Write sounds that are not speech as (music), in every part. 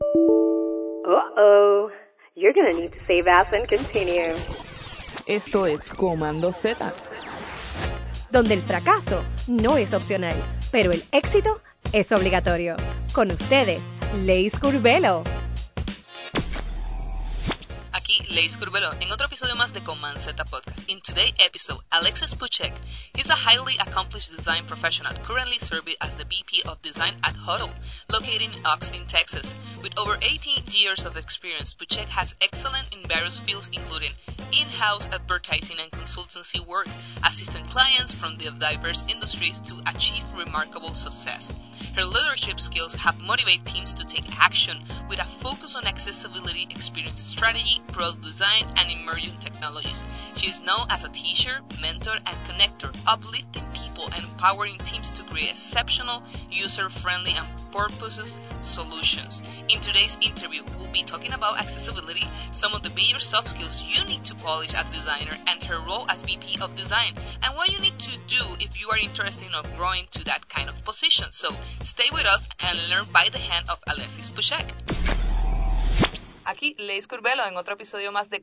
Uh-oh. You're gonna need to save as and continue. Esto es Comando Z. donde el fracaso no es opcional, pero el éxito es obligatorio. Con ustedes, Leis Curvelo. Aquí Layshi Curbelo en otro episodio más de Command Z Podcast. In today's episode, Alexis Puchek is a highly accomplished design professional currently serving as the VP of Design at Hudl, located in Austin, Texas. With over 18 years of experience, Puchek has excellent in various fields including in-house advertising and consultancy work, assisting clients from the diverse industries to achieve remarkable success. Her leadership skills have motivated teams to take action with a focus on accessibility, experience strategy, product design, and emerging technologies. She is known as a teacher, mentor, and connector, uplifting people and empowering teams to create exceptional, user-friendly, and purposes solutions. In today's interview, we'll be talking about accessibility, some of the major soft skills you need to polish as designer, and her role as VP of design, and what you need to do if you are interested in growing to that kind of position. So stay with us and learn by the hand of Alexis Puchek. Aquí Layshi Curbelo en otro episodio más de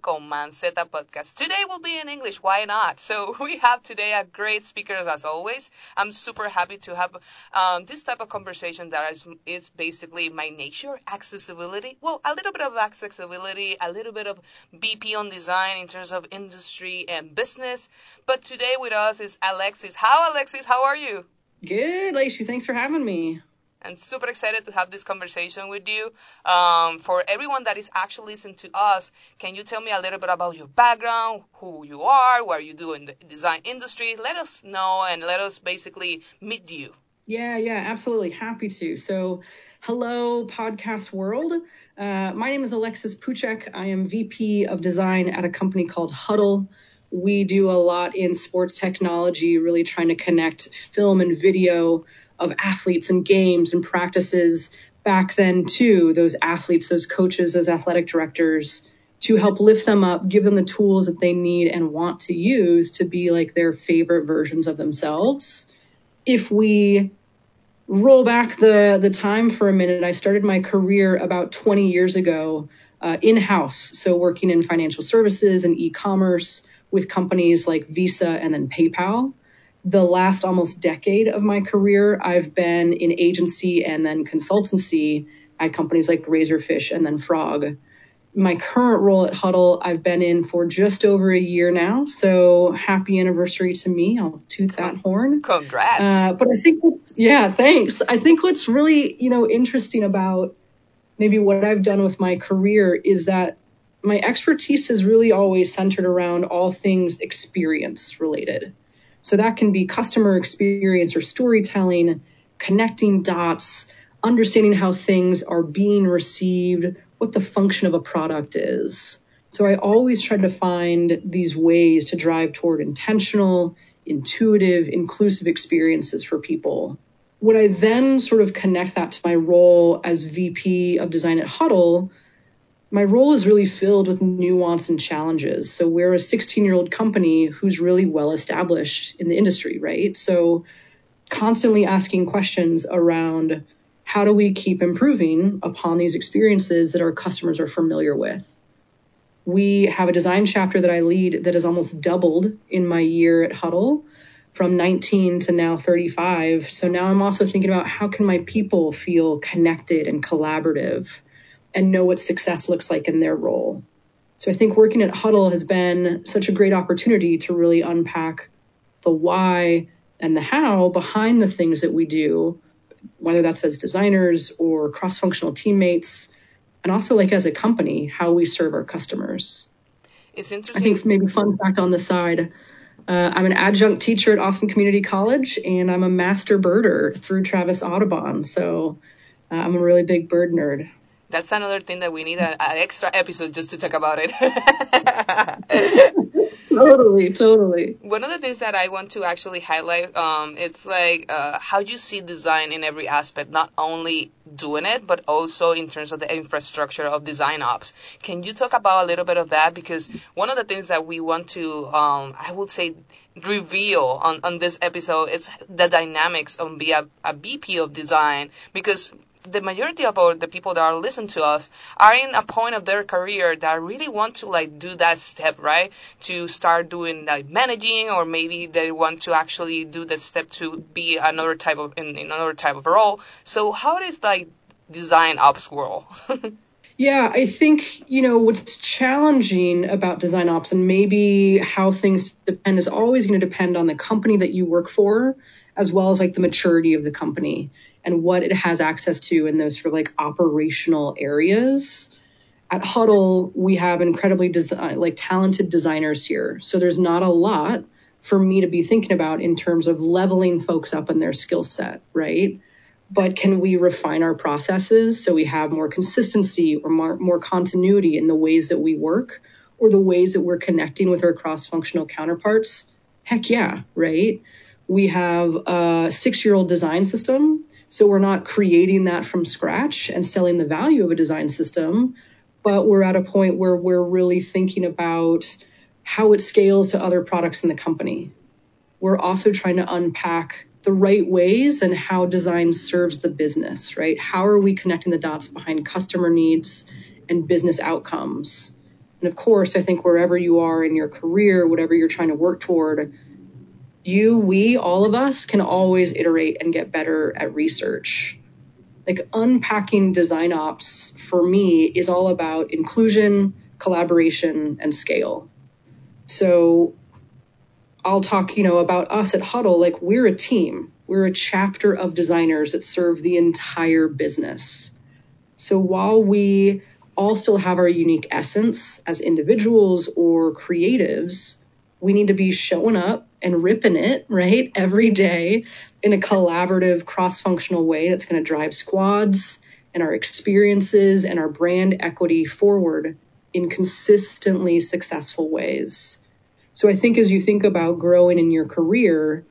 Z Podcast. Today will be in English, why not? So (laughs) we have today a great speakers as always. I'm super happy to have um, this type of conversation that is, is basically my nature, accessibility. Well, a little bit of accessibility, a little bit of BP on design in terms of industry and business. But today with us is Alexis. How Alexis, how are you? Good, Lacey. Thanks for having me. And super excited to have this conversation with you. Um, for everyone that is actually listening to us, can you tell me a little bit about your background, who you are, what you do in the design industry? Let us know and let us basically meet you. Yeah, yeah, absolutely. Happy to. So, hello, podcast world. Uh, my name is Alexis Puchek. I am VP of design at a company called Hudl. We do a lot in sports technology, really trying to connect film and video of athletes and games and practices back then to those athletes, those coaches, those athletic directors to help lift them up, give them the tools that they need and want to use to be like their favorite versions of themselves. If we roll back the the time for a minute, I started my career about 20 years ago uh, in house, so working in financial services and e-commerce with companies like Visa and then PayPal the last almost decade of my career, I've been in agency and then consultancy at companies like Razorfish and then Frog. My current role at Hudl, I've been in for just over a year now. So happy anniversary to me. I'll toot that horn. Congrats. Uh, but I think, yeah, thanks. I think what's really, you know, interesting about maybe what I've done with my career is that my expertise is really always centered around all things experience related. So that can be customer experience or storytelling, connecting dots, understanding how things are being received, what the function of a product is. So I always try to find these ways to drive toward intentional, intuitive, inclusive experiences for people. When I then sort of connect that to my role as VP of design at Hudl, my role is really filled with nuance and challenges. So we're a 16 year old company who's really well established in the industry, right? So constantly asking questions around how do we keep improving upon these experiences that our customers are familiar with? We have a design chapter that I lead that has almost doubled in my year at Hudl from 19 to now 35. So now I'm also thinking about how can my people feel connected and collaborative and know what success looks like in their role. So I think working at Hudl has been such a great opportunity to really unpack the why and the how behind the things that we do, whether that's as designers or cross functional teammates, and also like as a company, how we serve our customers. It's interesting. I think maybe fun fact on the side. Uh, I'm an adjunct teacher at Austin Community College, and I'm a master birder through Travis Audubon. So uh, I'm a really big bird nerd that's another thing that we need an extra episode just to talk about it. (laughs) (laughs) totally, totally. One of the things that I want to actually highlight, um, it's like uh, how you see design in every aspect, not only doing it, but also in terms of the infrastructure of design ops. Can you talk about a little bit of that? Because one of the things that we want to, um, I would say, reveal on, on this episode, it's the dynamics of be a, a VP of design. Because the majority of our, the people that are listening to us are in a point of their career that really want to like do that step, right? To start doing like managing, or maybe they want to actually do the step to be another type of in, in another type of role. So how does like design ops world? (laughs) Yeah, I think, you know, what's challenging about design ops and maybe how things depend is always going to depend on the company that you work for, as well as like the maturity of the company and what it has access to in those sort of like operational areas. At Hudl, we have incredibly design, like talented designers here. So there's not a lot for me to be thinking about in terms of leveling folks up in their skill set, right? But can we refine our processes so we have more consistency or more, more continuity in the ways that we work or the ways that we're connecting with our cross functional counterparts? Heck yeah, right? We have a six year old design system. So we're not creating that from scratch and selling the value of a design system, but we're at a point where we're really thinking about how it scales to other products in the company. We're also trying to unpack the right ways and how design serves the business, right? How are we connecting the dots behind customer needs and business outcomes? And of course, I think wherever you are in your career, whatever you're trying to work toward, you, we, all of us can always iterate and get better at research. Like unpacking design ops for me is all about inclusion, collaboration, and scale. So I'll talk, you know, about us at Hudl. Like we're a team. We're a chapter of designers that serve the entire business. So while we all still have our unique essence as individuals or creatives, we need to be showing up and ripping it, right? Every day in a collaborative, cross functional way that's going to drive squads and our experiences and our brand equity forward in consistently successful ways. So I think as you think about growing in your career,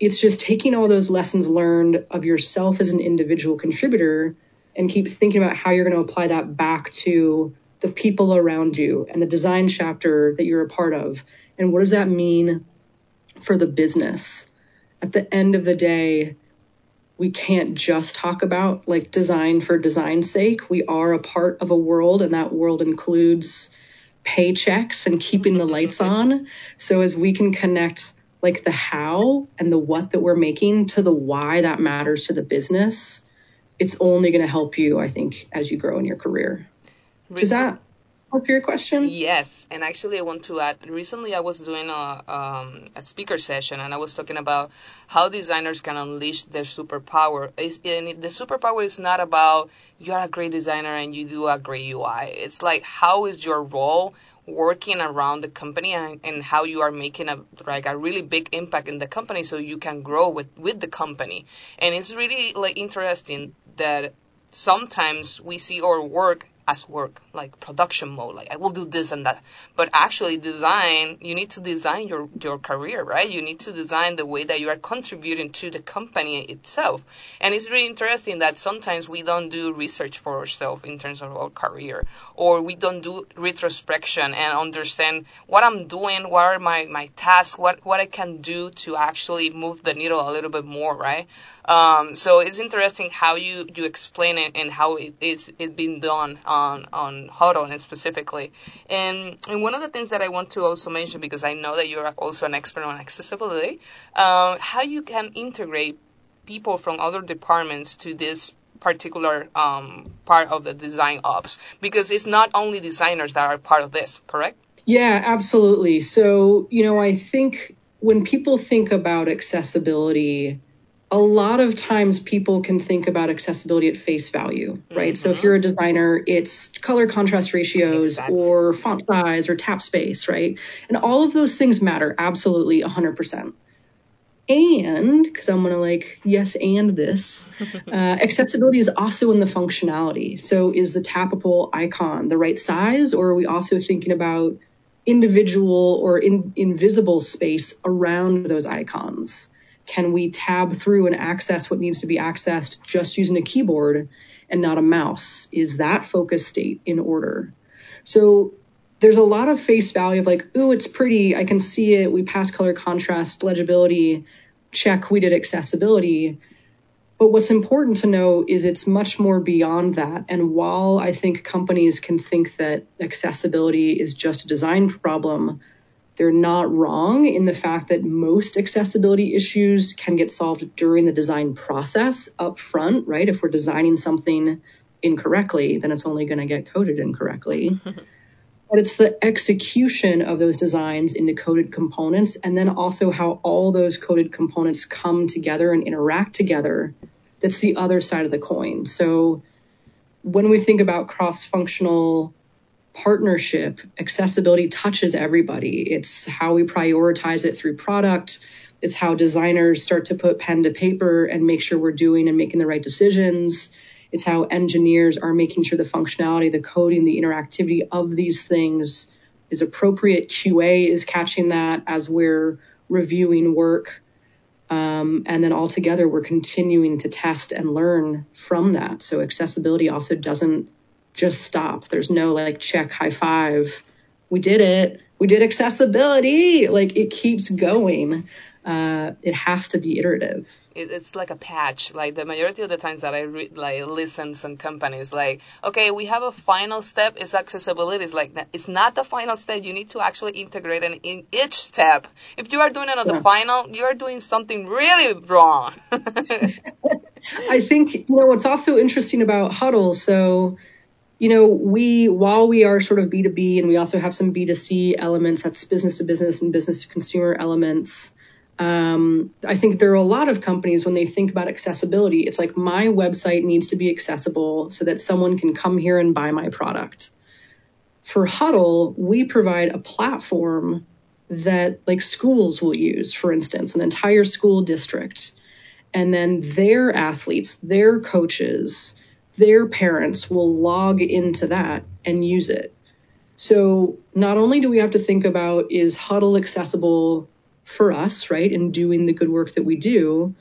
it's just taking all those lessons learned of yourself as an individual contributor and keep thinking about how you're going to apply that back to the people around you and the design chapter that you're a part of. And what does that mean for the business? At the end of the day, we can't just talk about like design for design's sake. We are a part of a world, and that world includes paychecks and keeping the lights on. So as we can connect like the how and the what that we're making to the why that matters to the business, it's only going to help you, I think, as you grow in your career. Does that your question? Yes, and actually, I want to add. Recently, I was doing a um, a speaker session, and I was talking about how designers can unleash their superpower. And the superpower is not about you're a great designer and you do a great UI. It's like how is your role working around the company and, and how you are making a like a really big impact in the company so you can grow with with the company and it's really like interesting that sometimes we see our work as work, like production mode, like I will do this and that. But actually design, you need to design your, your career, right? You need to design the way that you are contributing to the company itself. And it's really interesting that sometimes we don't do research for ourselves in terms of our career, or we don't do retrospection and understand what I'm doing, what are my, my tasks, what, what I can do to actually move the needle a little bit more, right? Um, so it's interesting how you, you explain it and how it is it been done on on and specifically. And and one of the things that I want to also mention because I know that you're also an expert on accessibility, uh, how you can integrate people from other departments to this particular um, part of the design ops because it's not only designers that are part of this, correct? Yeah, absolutely. So you know, I think when people think about accessibility a lot of times people can think about accessibility at face value, right? Mm-hmm. So if mm-hmm. you're a designer, it's color contrast ratios exactly. or font size or tap space, right? And all of those things matter absolutely 100%. And because I'm going to like, yes, and this, (laughs) uh, accessibility is also in the functionality. So is the tappable icon the right size, or are we also thinking about individual or in, invisible space around those icons? Can we tab through and access what needs to be accessed just using a keyboard and not a mouse? Is that focus state in order? So there's a lot of face value of like, ooh, it's pretty. I can see it. We pass color contrast, legibility, check. We did accessibility. But what's important to know is it's much more beyond that. And while I think companies can think that accessibility is just a design problem, they're not wrong in the fact that most accessibility issues can get solved during the design process up front, right? If we're designing something incorrectly, then it's only going to get coded incorrectly. (laughs) but it's the execution of those designs into coded components and then also how all those coded components come together and interact together that's the other side of the coin. So when we think about cross functional partnership, accessibility touches everybody. It's how we prioritize it through product. It's how designers start to put pen to paper and make sure we're doing and making the right decisions. It's how engineers are making sure the functionality, the coding, the interactivity of these things is appropriate. QA is catching that as we're reviewing work. Um, and then all together, we're continuing to test and learn from that. So accessibility also doesn't just stop. There's no like check, high five. We did it. We did accessibility. Like it keeps going. Uh, it has to be iterative. It's like a patch. Like the majority of the times that I re- like listen to some companies, like, okay, we have a final step is accessibility. It's like it's not the final step. You need to actually integrate it in each step. If you are doing it on yeah. the final, you are doing something really wrong. (laughs) (laughs) I think you know what's also interesting about Hudl. So you know, we, while we are sort of B2B and we also have some B2C elements, that's business to business and business to consumer elements. Um, I think there are a lot of companies when they think about accessibility, it's like my website needs to be accessible so that someone can come here and buy my product. For Hudl, we provide a platform that like schools will use, for instance, an entire school district. And then their athletes, their coaches, their parents will log into that and use it. So not only do we have to think about is Hudl accessible for us, right, in doing the good work that we do,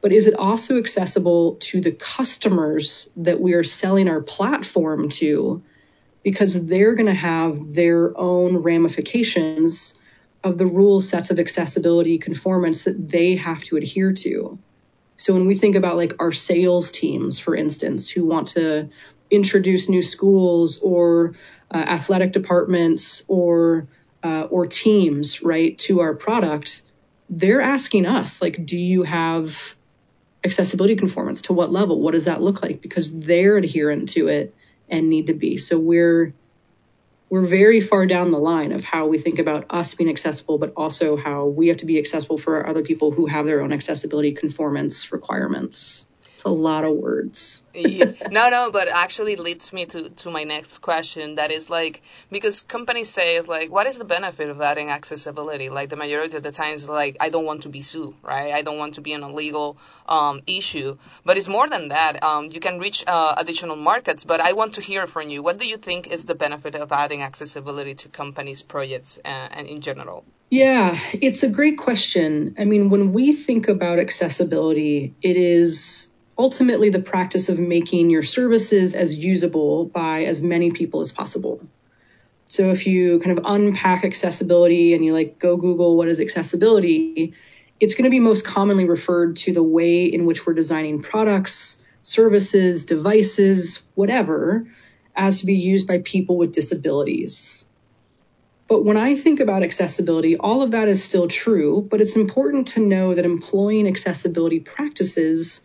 but is it also accessible to the customers that we are selling our platform to? Because they're going to have their own ramifications of the rule sets of accessibility conformance that they have to adhere to. So when we think about like our sales teams, for instance, who want to introduce new schools or uh, athletic departments or uh, or teams, right, to our product, they're asking us like, do you have accessibility conformance? To what level? What does that look like? Because they're adherent to it and need to be. So we're we're very far down the line of how we think about us being accessible, but also how we have to be accessible for other people who have their own accessibility conformance requirements. It's a lot of words. (laughs) No, no, but actually leads me to, to my next question. That is like because companies say is like, what is the benefit of adding accessibility? Like the majority of the times, like I don't want to be sued, right? I don't want to be in a legal um, issue. But it's more than that. Um, you can reach uh, additional markets. But I want to hear from you. What do you think is the benefit of adding accessibility to companies' projects uh, and in general? Yeah, it's a great question. I mean, when we think about accessibility, it is ultimately the practice of making your services as usable by as many people as possible. So if you kind of unpack accessibility and you like go Google what is accessibility, it's going to be most commonly referred to the way in which we're designing products, services, devices, whatever, as to be used by people with disabilities. But when I think about accessibility, all of that is still true, but it's important to know that employing accessibility practices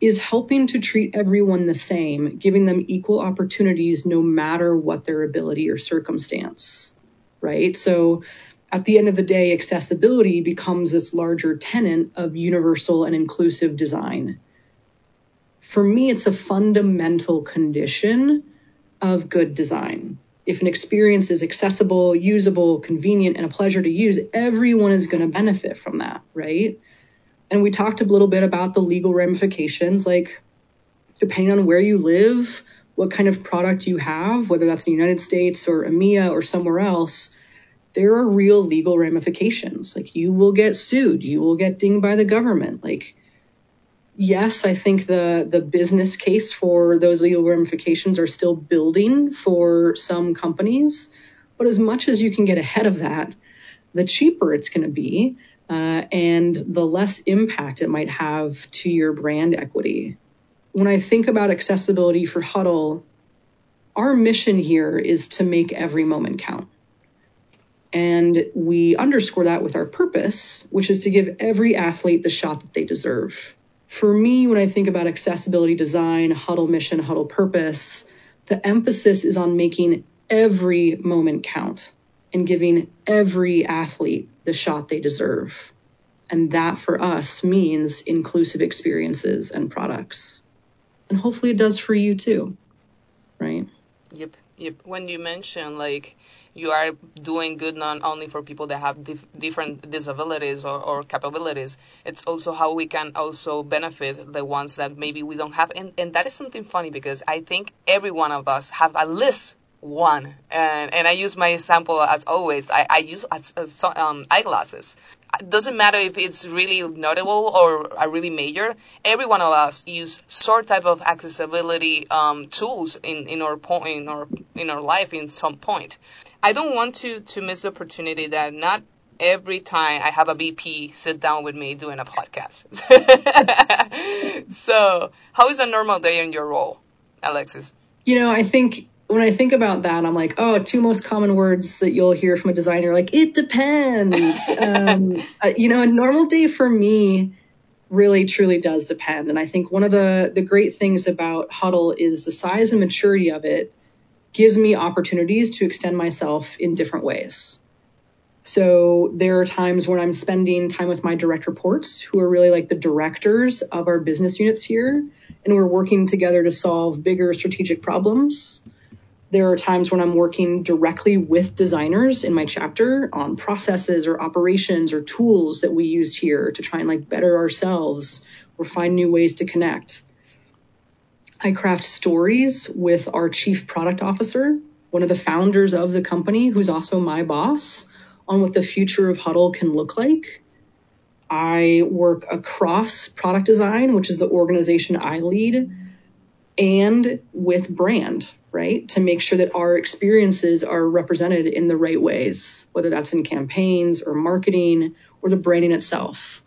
is helping to treat everyone the same, giving them equal opportunities no matter what their ability or circumstance, right? So at the end of the day, accessibility becomes this larger tenet of universal and inclusive design. For me, it's a fundamental condition of good design. If an experience is accessible, usable, convenient, and a pleasure to use, everyone is going to benefit from that, right? And we talked a little bit about the legal ramifications, like depending on where you live, what kind of product you have, whether that's the United States or EMEA or somewhere else, there are real legal ramifications. Like you will get sued, you will get dinged by the government. Like, yes, I think the the business case for those legal ramifications are still building for some companies, but as much as you can get ahead of that, the cheaper it's going to be uh, and the less impact it might have to your brand equity. When I think about accessibility for Hudl, our mission here is to make every moment count. And we underscore that with our purpose, which is to give every athlete the shot that they deserve. For me, when I think about accessibility design, Hudl mission, Hudl purpose, the emphasis is on making every moment count and giving every athlete the shot they deserve. And that for us means inclusive experiences and products. And hopefully it does for you too, right? Yep, yep. When you mention like you are doing good not only for people that have dif- different disabilities or, or, capabilities, it's also how we can also benefit the ones that maybe we don't have. And, and that is something funny because I think every one of us have at least one. And, and I use my example as always. I, I use um, eyeglasses. It doesn't matter if it's really notable or a really major. Every one of us use sort type of accessibility um, tools in, in our point in our in our life in some point. I don't want to to miss the opportunity that not every time I have a VP sit down with me doing a podcast. (laughs) so, how is a normal day in your role, Alexis? You know, I think when I think about that, I'm like, oh, two most common words that you'll hear from a designer, like it depends. (laughs) um, uh, you know, a normal day for me really truly does depend. And I think one of the the great things about Hudl is the size and maturity of it gives me opportunities to extend myself in different ways. So there are times when I'm spending time with my direct reports, who are really like the directors of our business units here, and we're working together to solve bigger strategic problems. There are times when I'm working directly with designers in my chapter on processes or operations or tools that we use here to try and like better ourselves or find new ways to connect. I craft stories with our chief product officer, one of the founders of the company, who's also my boss, on what the future of Hudl can look like. I work across product design, which is the organization I lead, and with brand, right? To make sure that our experiences are represented in the right ways, whether that's in campaigns or marketing or the branding itself.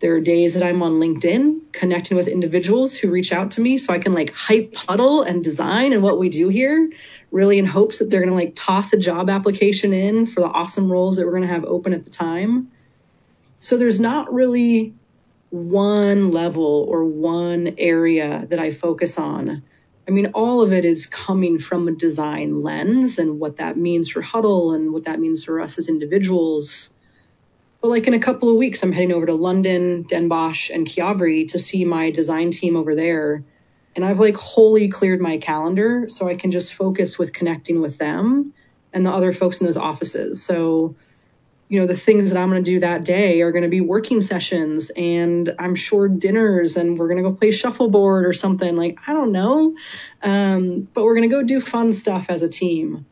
There are days that I'm on LinkedIn connecting with individuals who reach out to me so I can like hype Hudl and design and what we do here, really in hopes that they're going to like toss a job application in for the awesome roles that we're going to have open at the time. So there's not really one level or one area that I focus on I mean, all of it is coming from a design lens and what that means for Hudl and what that means for us as individuals. But like in a couple of weeks, I'm heading over to London, Den Bosch, and Chiavari to see my design team over there. And I've like wholly cleared my calendar so I can just focus with connecting with them and the other folks in those offices. So you know, the things that I'm going to do that day are going to be working sessions and I'm sure dinners and we're going to go play shuffleboard or something like, I don't know. Um, but we're going to go do fun stuff as a team.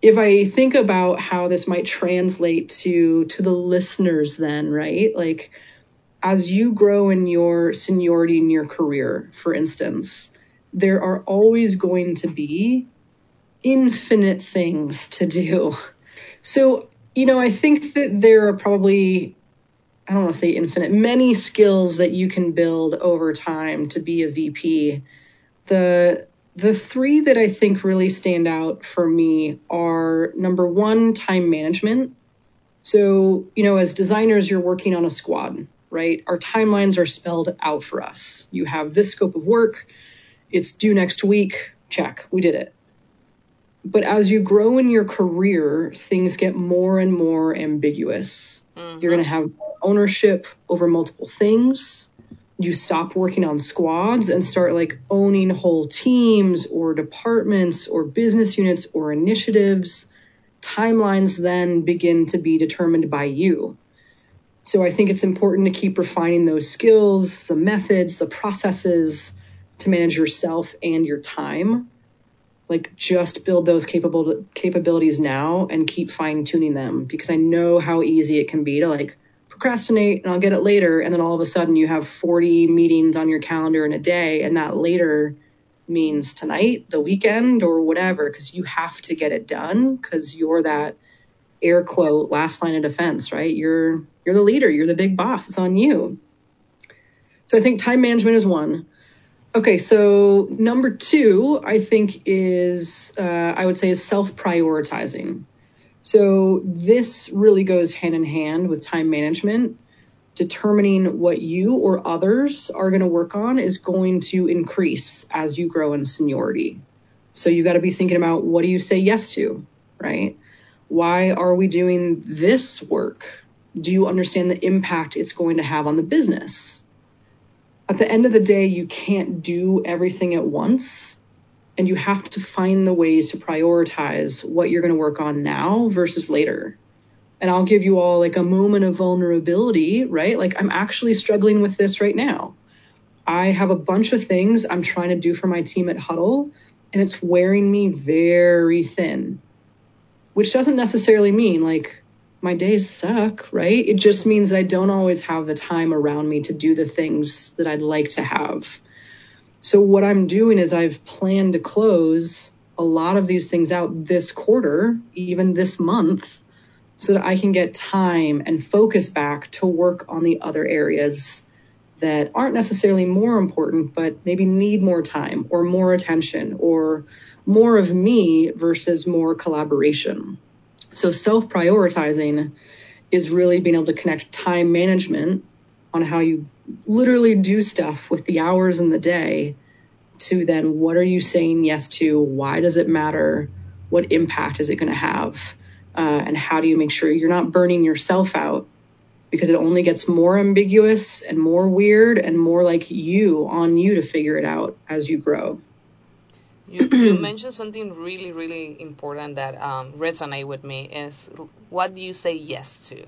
If I think about how this might translate to, to the listeners then, right? Like as you grow in your seniority in your career, for instance, there are always going to be infinite things to do. So you know, I think that there are probably, I don't want to say infinite, many skills that you can build over time to be a VP. The the three that I think really stand out for me are number one, time management. So, you know, as designers, you're working on a squad, right? Our timelines are spelled out for us. You have this scope of work, it's due next week, check, we did it. But as you grow in your career, things get more and more ambiguous. Mm-hmm. You're going to have ownership over multiple things. You stop working on squads and start like owning whole teams or departments or business units or initiatives. Timelines then begin to be determined by you. So I think it's important to keep refining those skills, the methods, the processes to manage yourself and your time like just build those capable capabilities now and keep fine tuning them because I know how easy it can be to like procrastinate and I'll get it later and then all of a sudden you have 40 meetings on your calendar in a day and that later means tonight, the weekend or whatever because you have to get it done because you're that air quote last line of defense, right? You're you're the leader, you're the big boss. It's on you. So I think time management is one. Okay, so number two, I think is uh, I would say is self prioritizing. So this really goes hand in hand with time management. Determining what you or others are going to work on is going to increase as you grow in seniority. So you got to be thinking about what do you say yes to, right? Why are we doing this work? Do you understand the impact it's going to have on the business? At the end of the day, you can't do everything at once. And you have to find the ways to prioritize what you're going to work on now versus later. And I'll give you all like a moment of vulnerability, right? Like I'm actually struggling with this right now. I have a bunch of things I'm trying to do for my team at Hudl, and it's wearing me very thin which doesn't necessarily mean like my days suck, right? It just means that I don't always have the time around me to do the things that I'd like to have. So, what I'm doing is I've planned to close a lot of these things out this quarter, even this month, so that I can get time and focus back to work on the other areas that aren't necessarily more important, but maybe need more time or more attention or more of me versus more collaboration. So self prioritizing is really being able to connect time management on how you literally do stuff with the hours in the day to then what are you saying yes to? Why does it matter? What impact is it going to have? Uh, and how do you make sure you're not burning yourself out because it only gets more ambiguous and more weird and more like you on you to figure it out as you grow. You, you (clears throat) mentioned something really, really important that um, resonate with me is what do you say yes to?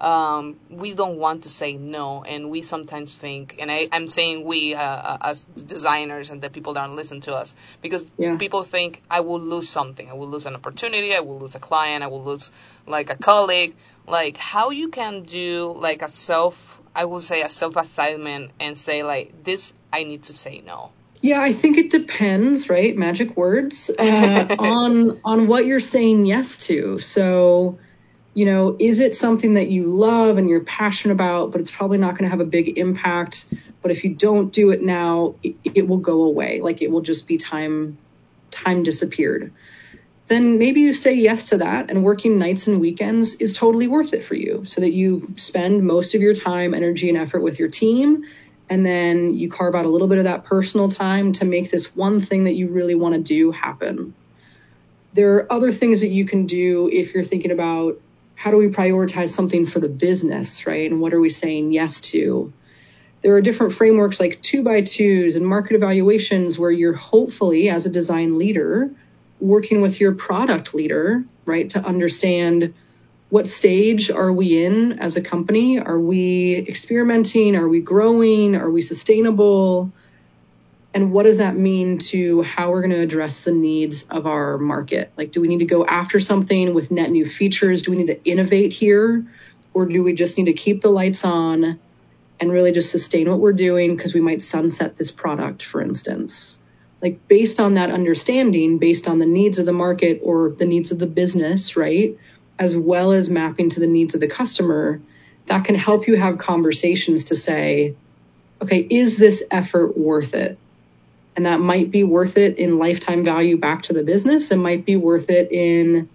Um, we don't want to say no, and we sometimes think, and I, am saying we uh, uh, as designers and the people that listen to us, because yeah. people think I will lose something, I will lose an opportunity, I will lose a client, I will lose like a colleague. Like how you can do like a self, I will say a self assignment and say like this, I need to say no yeah, I think it depends, right? Magic words uh, (laughs) on on what you're saying yes to. So, you know, is it something that you love and you're passionate about, but it's probably not going to have a big impact. But if you don't do it now, it, it will go away. Like it will just be time time disappeared. Then maybe you say yes to that, and working nights and weekends is totally worth it for you, so that you spend most of your time, energy, and effort with your team and then you carve out a little bit of that personal time to make this one thing that you really want to do happen. There are other things that you can do if you're thinking about how do we prioritize something for the business, right? And what are we saying yes to? There are different frameworks like two by twos and market evaluations where you're hopefully, as a design leader, working with your product leader, right, to understand what stage are we in as a company? Are we experimenting? Are we growing? Are we sustainable? And what does that mean to how we're going to address the needs of our market? Like, do we need to go after something with net new features? Do we need to innovate here? Or do we just need to keep the lights on and really just sustain what we're doing because we might sunset this product, for instance? Like, based on that understanding, based on the needs of the market or the needs of the business, right? As well as mapping to the needs of the customer, that can help you have conversations to say, okay, is this effort worth it? And that might be worth it in lifetime value back to the business. It might be worth it in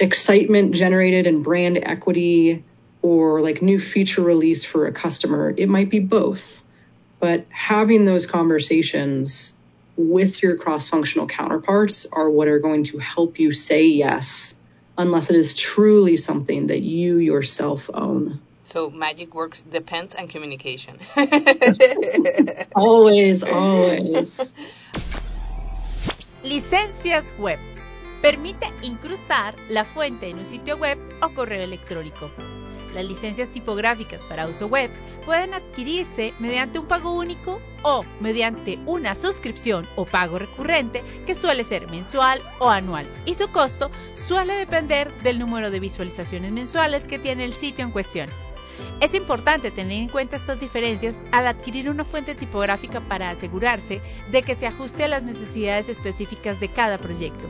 excitement generated and brand equity or like new feature release for a customer. It might be both. But having those conversations with your cross functional counterparts are what are going to help you say yes unless it is truly something that you yourself own. So magic works depends on communication. (laughs) always, always. (laughs) Licencias web. Permite incrustar la fuente en un sitio web o correo electrónico. Las licencias tipográficas para uso web pueden adquirirse mediante un pago único o mediante una suscripción o pago recurrente que suele ser mensual o anual y su costo suele depender del número de visualizaciones mensuales que tiene el sitio en cuestión. Es importante tener en cuenta estas diferencias al adquirir una fuente tipográfica para asegurarse de que se ajuste a las necesidades específicas de cada proyecto.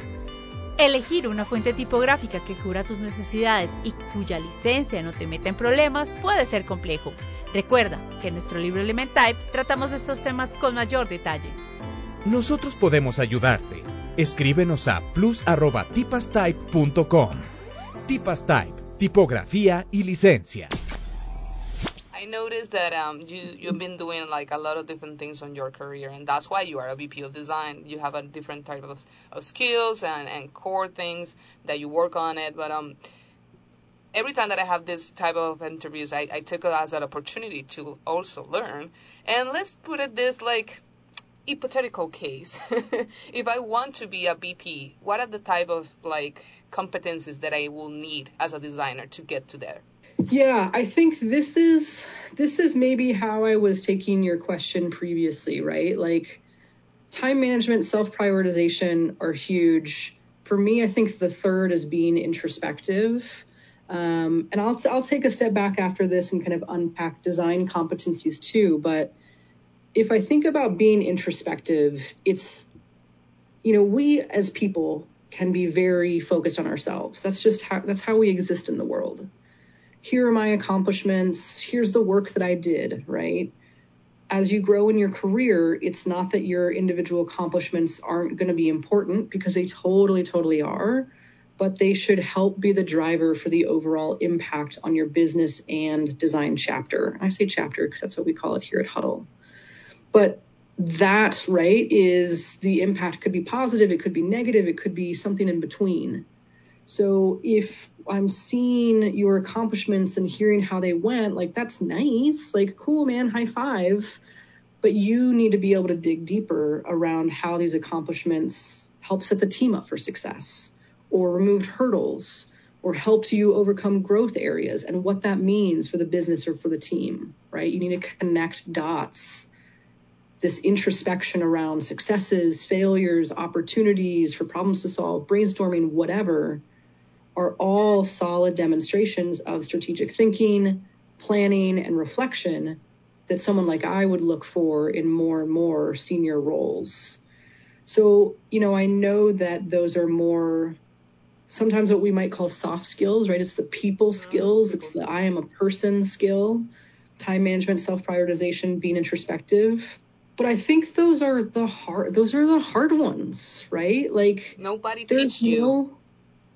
Elegir una fuente tipográfica que cubra tus necesidades y cuya licencia no te meta en problemas puede ser complejo. Recuerda que en nuestro libro Elementype tratamos estos temas con mayor detalle. Nosotros podemos ayudarte. Escríbenos a plus@tipastype.com. Tipastype, tipografía y licencia. Noticed that um, you you've been doing like a lot of different things on your career, and that's why you are a VP of design. You have a different type of, of skills and, and core things that you work on it. But um, every time that I have this type of interviews, I, I took it as an opportunity to also learn. And let's put it this like hypothetical case. (laughs) if I want to be a VP, what are the type of like competencies that I will need as a designer to get to there? Yeah, I think this is this is maybe how I was taking your question previously, right? Like time management, self-prioritization are huge. For me, I think the third is being introspective. Um, and I'll I'll take a step back after this and kind of unpack design competencies too. But if I think about being introspective, it's you know we as people can be very focused on ourselves. That's just how that's how we exist in the world here are my accomplishments, here's the work that I did, right? As you grow in your career, it's not that your individual accomplishments aren't going to be important because they totally, totally are, but they should help be the driver for the overall impact on your business and design chapter. I say chapter because that's what we call it here at Hudl. But that, right, is the impact could be positive, it could be negative, it could be something in between. So if I'm seeing your accomplishments and hearing how they went, like that's nice, like cool, man, high five. But you need to be able to dig deeper around how these accomplishments help set the team up for success or removed hurdles or helps you overcome growth areas and what that means for the business or for the team, right? You need to connect dots. This introspection around successes, failures, opportunities for problems to solve, brainstorming, whatever are all solid demonstrations of strategic thinking, planning, and reflection that someone like I would look for in more and more senior roles. So, you know, I know that those are more sometimes what we might call soft skills, right? It's the people mm-hmm. skills, it's the I am a person skill, time management, self prioritization, being introspective. But I think those are the hard those are the hard ones, right? Like nobody teach you. No,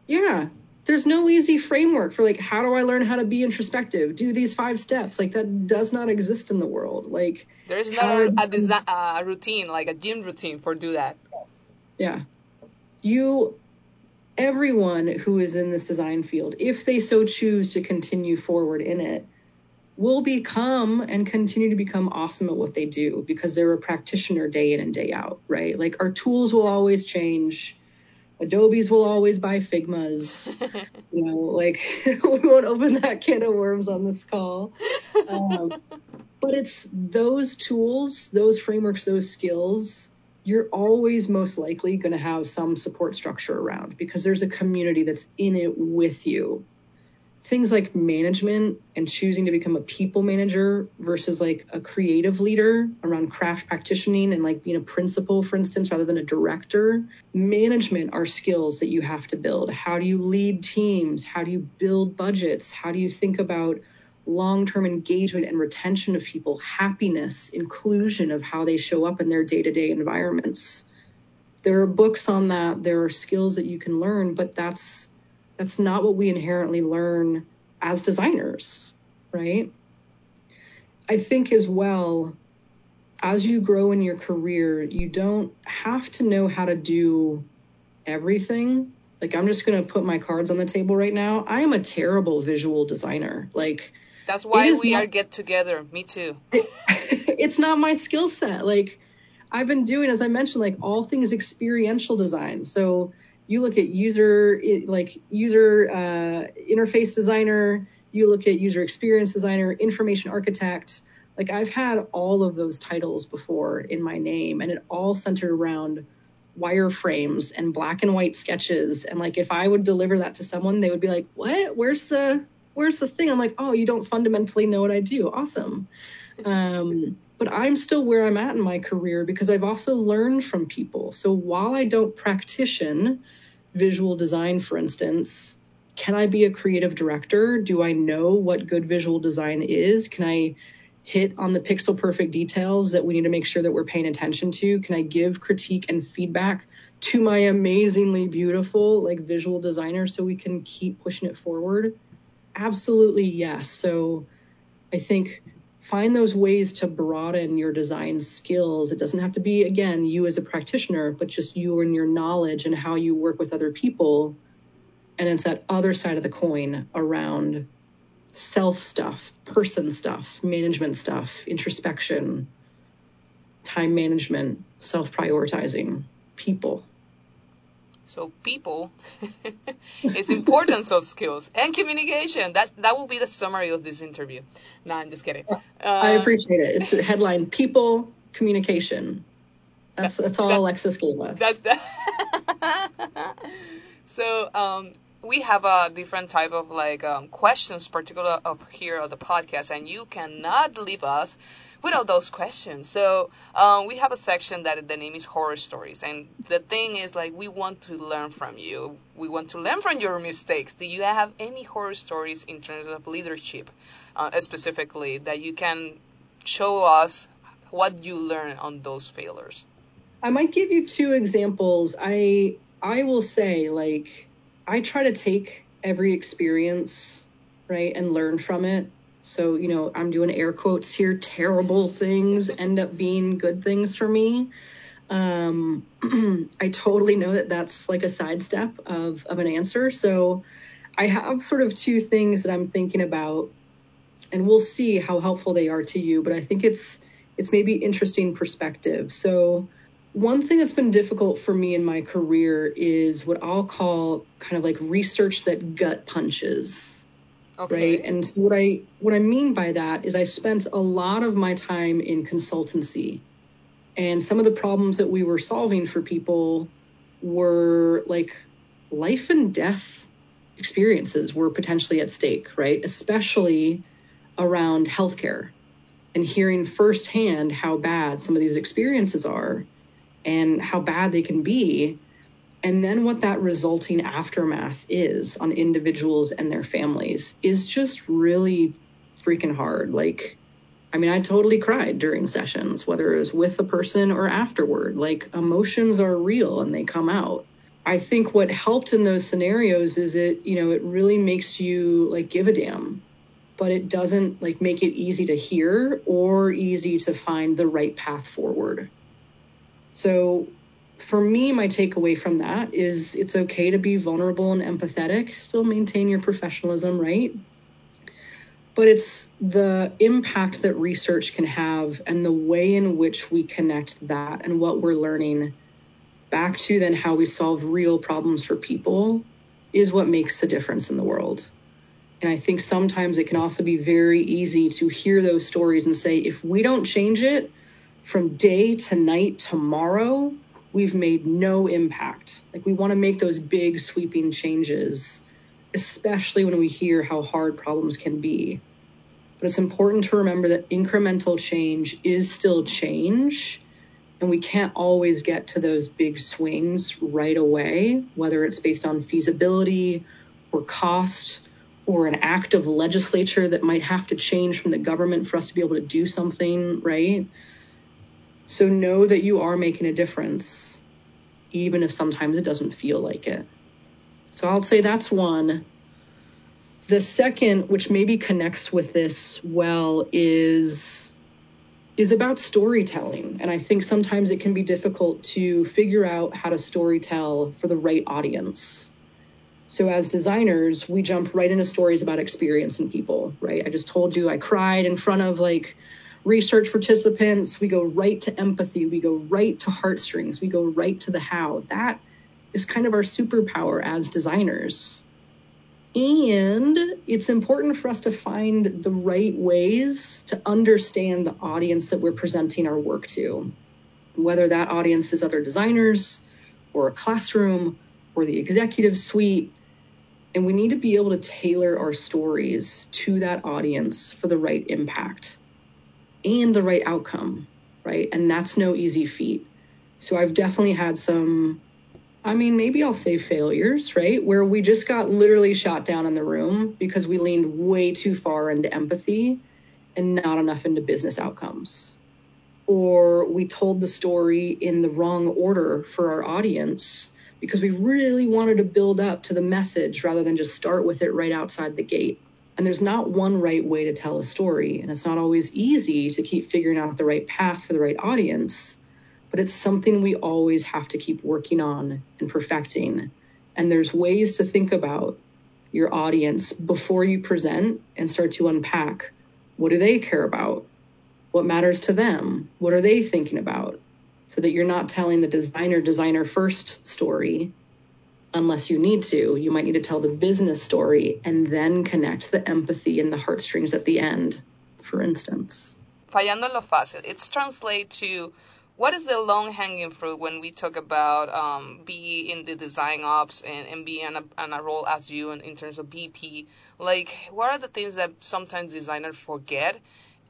yeah, there's no easy framework for like how do I learn how to be introspective? Do these five steps. Like that does not exist in the world. Like there's not a, a, desi- a routine like a gym routine for do that. Yeah, you everyone who is in this design field, if they so choose to continue forward in it, will become and continue to become awesome at what they do because they're a practitioner day in and day out, right? Like our tools will always change Adobe's will always buy Figmas. (laughs) you know, like (laughs) we won't open that can of worms on this call. Um, but it's those tools, those frameworks, those skills. You're always most likely going to have some support structure around because there's a community that's in it with you things like management and choosing to become a people manager versus like a creative leader around craft practicing and like being a principal, for instance, rather than a director. Management are skills that you have to build. How do you lead teams? How do you build budgets? How do you think about long term engagement and retention of people, happiness, inclusion of how they show up in their day to day environments? There are books on that. There are skills that you can learn, but that's that's not what we inherently learn as designers, right? I think as well, as you grow in your career, you don't have to know how to do everything. Like, I'm just going to put my cards on the table right now. I am a terrible visual designer. Like, that's why we not, are get together. Me too. (laughs) It's not my skill set. Like, I've been doing, as I mentioned, like all things experiential design. So, you look at user like user uh, interface designer you look at user experience designer information architect. Like i've had all of those titles before in my name and it all centered around wireframes and black and white sketches. And like if i would deliver that to someone they would be like what? Where's the where's the thing? I'm like oh you don't fundamentally know what i do. Awesome. Um, but I'm still where I'm at in my career because I've also learned from people. So while I don't practice visual design, for instance, can I be a creative director? Do I know what good visual design is? Can I hit on the pixel perfect details that we need to make sure that we're paying attention to? Can I give critique and feedback to my amazingly beautiful like visual designer so we can keep pushing it forward? Absolutely yes. So I think find those ways to broaden your design skills. It doesn't have to be again you as a practitioner, but just you and your knowledge and how you work with other people. And it's that other side of the coin around self stuff, person stuff, management stuff, introspection, time management, self prioritizing, people. So people, (laughs) it's importance of skills and communication. That that will be the summary of this interview. No, I'm just kidding. Uh, I appreciate it. It's headline: people, communication. That's that's all that, Alexis gave us. That's that. (laughs) so um, we have a different type of like um, questions, particular of here of the podcast, and you cannot leave us without those questions. So um, we have a section that the name is horror stories, and the thing is like we want to learn from you. We want to learn from your mistakes. Do you have any horror stories in terms of leadership, uh, specifically that you can show us what you learn on those failures? I might give you two examples. I I will say like I try to take every experience right and learn from it so, you know, I'm doing air quotes here. Terrible things end up being good things for me. Um, (clears throat) I totally know that that's like a sidestep of, of an answer. So I have sort of two things that I'm thinking about, and we'll see how helpful they are to you. But I think it's it's maybe interesting perspective. So one thing that's been difficult for me in my career is what I'll call kind of like research that gut punches Okay. Right. And so what I what I mean by that is I spent a lot of my time in consultancy. And some of the problems that we were solving for people were like life and death experiences were potentially at stake, right? Especially around healthcare and hearing firsthand how bad some of these experiences are and how bad they can be and then what that resulting aftermath is on individuals and their families is just really freaking hard. Like, I mean, I totally cried during sessions, whether it was with a person or afterward. Like, emotions are real and they come out. I think what helped in those scenarios is it, you know, it really makes you like give a damn, but it doesn't like make it easy to hear or easy to find the right path forward. So for me, my takeaway from that is it's okay to be vulnerable and empathetic, still maintain your professionalism, right? But it's the impact that research can have and the way in which we connect that and what we're learning back to then how we solve real problems for people is what makes a difference in the world. And I think sometimes it can also be very easy to hear those stories and say, if we don't change it from day to night tomorrow, we've made no impact. Like we want to make those big sweeping changes, especially when we hear how hard problems can be. But it's important to remember that incremental change is still change. And we can't always get to those big swings right away, whether it's based on feasibility or cost or an act of legislature that might have to change from the government for us to be able to do something, right? So know that you are making a difference, even if sometimes it doesn't feel like it. So I'll say that's one. The second, which maybe connects with this well, is is about storytelling. And I think sometimes it can be difficult to figure out how to storytell for the right audience. So as designers, we jump right into stories about experience and people, right? I just told you I cried in front of like research participants. We go right to empathy. We go right to heartstrings. We go right to the how. That is kind of our superpower as designers. And it's important for us to find the right ways to understand the audience that we're presenting our work to, whether that audience is other designers or a classroom or the executive suite. And we need to be able to tailor our stories to that audience for the right impact and the right outcome, right? And that's no easy feat. So I've definitely had some I mean, maybe I'll say failures, right? Where we just got literally shot down in the room because we leaned way too far into empathy and not enough into business outcomes. Or we told the story in the wrong order for our audience because we really wanted to build up to the message rather than just start with it right outside the gate. And there's not one right way to tell a story, and it's not always easy to keep figuring out the right path for the right audience but it's something we always have to keep working on and perfecting. And there's ways to think about your audience before you present and start to unpack what do they care about? What matters to them? What are they thinking about? So that you're not telling the designer designer first story unless you need to. You might need to tell the business story and then connect the empathy and the heartstrings at the end, for instance. Fallando lo fácil. It's translate to what is the long hanging fruit when we talk about um, be in the design ops and, and be on a, a role as you in, in terms of BP? Like, what are the things that sometimes designers forget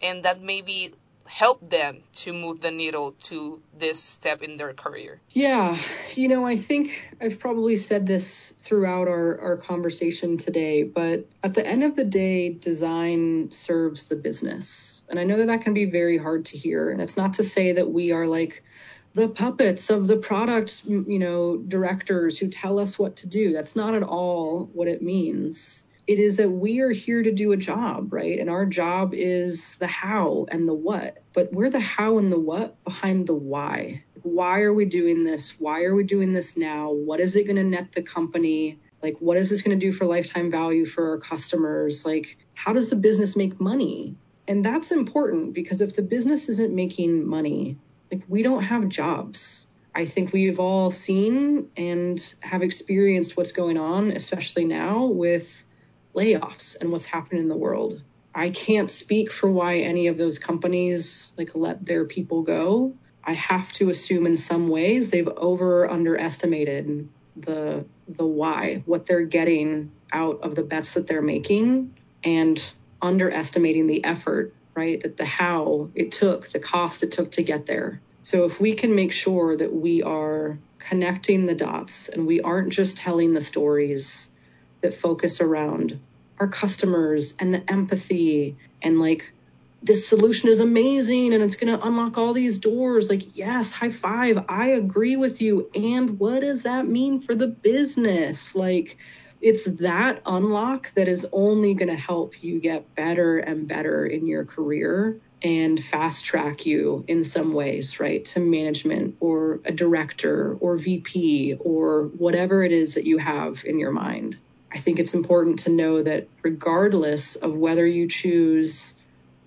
and that maybe help them to move the needle to this step in their career? Yeah, you know, I think I've probably said this throughout our, our conversation today, but at the end of the day, design serves the business. And I know that that can be very hard to hear. And it's not to say that we are like, the puppets of the product, you know, directors who tell us what to do. That's not at all what it means it is that we are here to do a job, right? And our job is the how and the what. But we're the how and the what behind the why. Why are we doing this? Why are we doing this now? What is it going to net the company? Like, what is this going to do for lifetime value for our customers? Like, how does the business make money? And that's important because if the business isn't making money, like, we don't have jobs. I think we've all seen and have experienced what's going on, especially now with layoffs and what's happening in the world. I can't speak for why any of those companies like let their people go. I have to assume in some ways they've over underestimated the the why, what they're getting out of the bets that they're making and underestimating the effort, right? That the how it took, the cost it took to get there. So if we can make sure that we are connecting the dots and we aren't just telling the stories that focus around our customers and the empathy and like this solution is amazing and it's going to unlock all these doors. Like, yes, high five. I agree with you. And what does that mean for the business? Like, it's that unlock that is only going to help you get better and better in your career and fast track you in some ways, right? To management or a director or VP or whatever it is that you have in your mind. I think it's important to know that regardless of whether you choose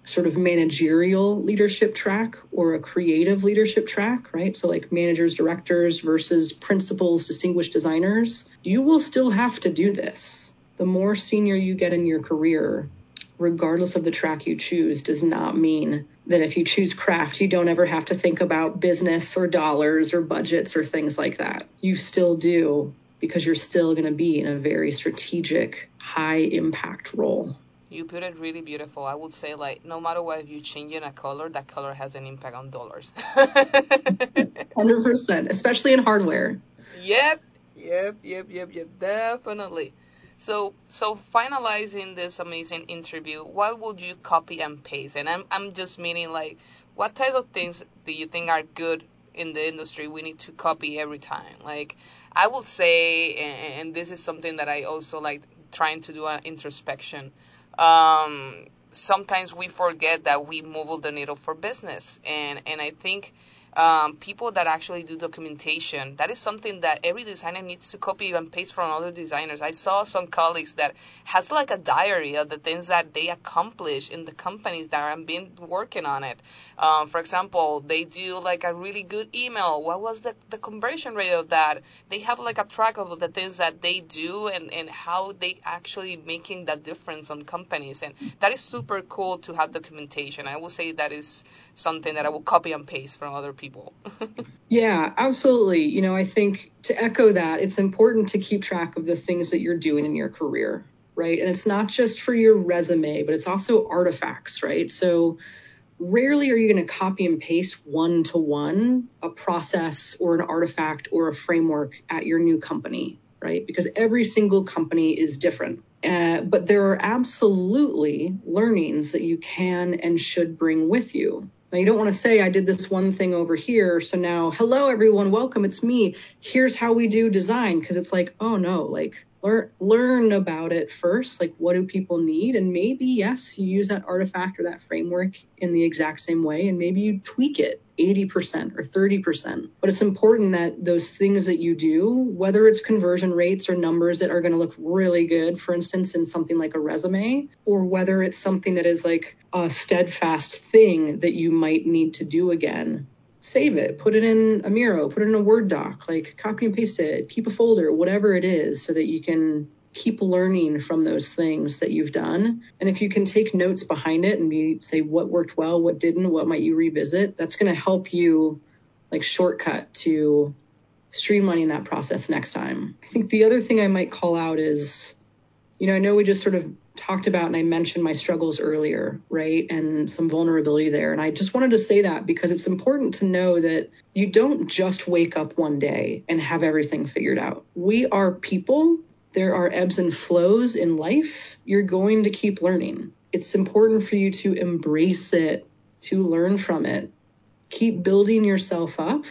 sort of managerial leadership track or a creative leadership track, right? So, like managers, directors versus principals, distinguished designers, you will still have to do this. The more senior you get in your career, regardless of the track you choose, does not mean that if you choose craft, you don't ever have to think about business or dollars or budgets or things like that. You still do because you're still going to be in a very strategic, high impact role. You put it really beautiful. I would say, like, no matter what, if you change in a color, that color has an impact on dollars. (laughs) 100%, especially in hardware. Yep, yep, yep, yep, yep, definitely. So, so finalizing this amazing interview, what would you copy and paste? And I'm, I'm just meaning like, what type of things do you think are good in the industry we need to copy every time? Like, I would say, and and this is something that I also like trying to do an introspection. Um, sometimes we forget that we move the needle for business, and and I think um, people that actually do documentation. That is something that every designer needs to copy and paste from other designers. I saw some colleagues that has like a diary of the things that they accomplish in the companies that have been working on it. Um, for example, they do like a really good email. What was the, the conversion rate of that? They have like a track of the things that they do and, and how they actually making that difference on companies. And that is super cool to have documentation. I will say that is something that I will copy and paste from other people people. (laughs) yeah, absolutely. You know, I think to echo that, it's important to keep track of the things that you're doing in your career, right? And it's not just for your resume, but it's also artifacts, right? So rarely are you going to copy and paste one to one a process or an artifact or a framework at your new company, right? Because every single company is different. Uh, but there are absolutely learnings that you can and should bring with you. Now, you don't want to say, I did this one thing over here. So now, hello, everyone, welcome, it's me. Here's how we do design. Because it's like, oh no, like learn learn about it first like what do people need? And maybe yes you use that artifact or that framework in the exact same way and maybe you tweak it 80% or 30% but it's important that those things that you do whether it's conversion rates or numbers that are going to look really good for instance in something like a resume or whether it's something that is like a steadfast thing that you might need to do again save it, put it in a Miro, put it in a Word doc, like copy and paste it, keep a folder, whatever it is, so that you can keep learning from those things that you've done. And if you can take notes behind it and be say what worked well, what didn't, what might you revisit, that's going to help you like shortcut to streamlining that process next time. I think the other thing I might call out is you know, I know we just sort of talked about and I mentioned my struggles earlier, right? And some vulnerability there. And I just wanted to say that because it's important to know that you don't just wake up one day and have everything figured out. We are people. There are ebbs and flows in life. You're going to keep learning. It's important for you to embrace it, to learn from it. Keep building yourself up.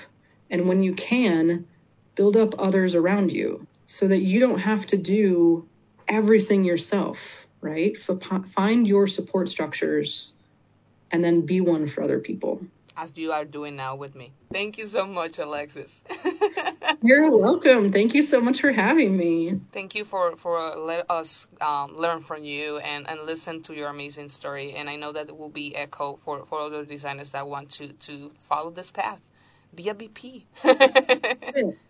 And when you can, build up others around you so that you don't have to do everything yourself, right? Find your support structures and then be one for other people. As you are doing now with me. Thank you so much, Alexis. (laughs) You're welcome. Thank you so much for having me. Thank you for for let us um, learn from you and, and listen to your amazing story. And I know that it will be echo for, for other designers that want to to follow this path be a VP. (laughs) (laughs)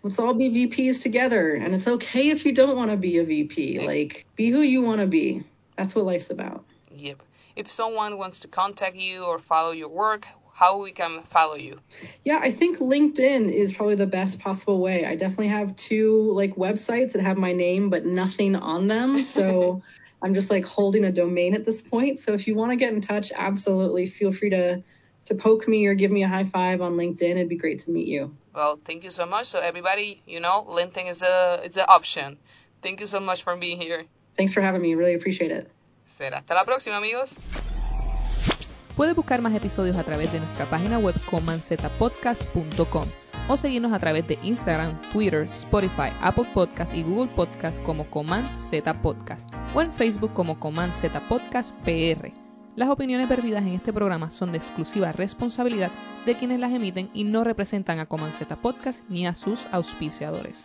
Let's all be VPs together. And it's okay if you don't want to be a VP. Like, be who you want to be. That's what life's about. Yep. If someone wants to contact you or follow your work, how we can follow you? Yeah, I think LinkedIn is probably the best possible way. I definitely have two like websites that have my name but nothing on them. So (laughs) I'm just like holding a domain at this point. So if you want to get in touch, absolutely feel free to to poke me or give me a high five on LinkedIn. It'd be great to meet you. Well, thank you so much. So everybody, you know, LinkedIn is the it's the option. Thank you so much for being here. Thanks for having me. Really appreciate it. Será hasta la próxima, amigos. Puedes buscar más episodios a través de nuestra página web comanzetapodcast.com o seguirnos a través de Instagram, Twitter, Spotify, Apple Podcast y Google Podcast como Coman Z Podcast o en Facebook como Coman Z Podcast PR. Las opiniones vertidas en este programa son de exclusiva responsabilidad de quienes las emiten y no representan a Comanceta Podcast ni a sus auspiciadores.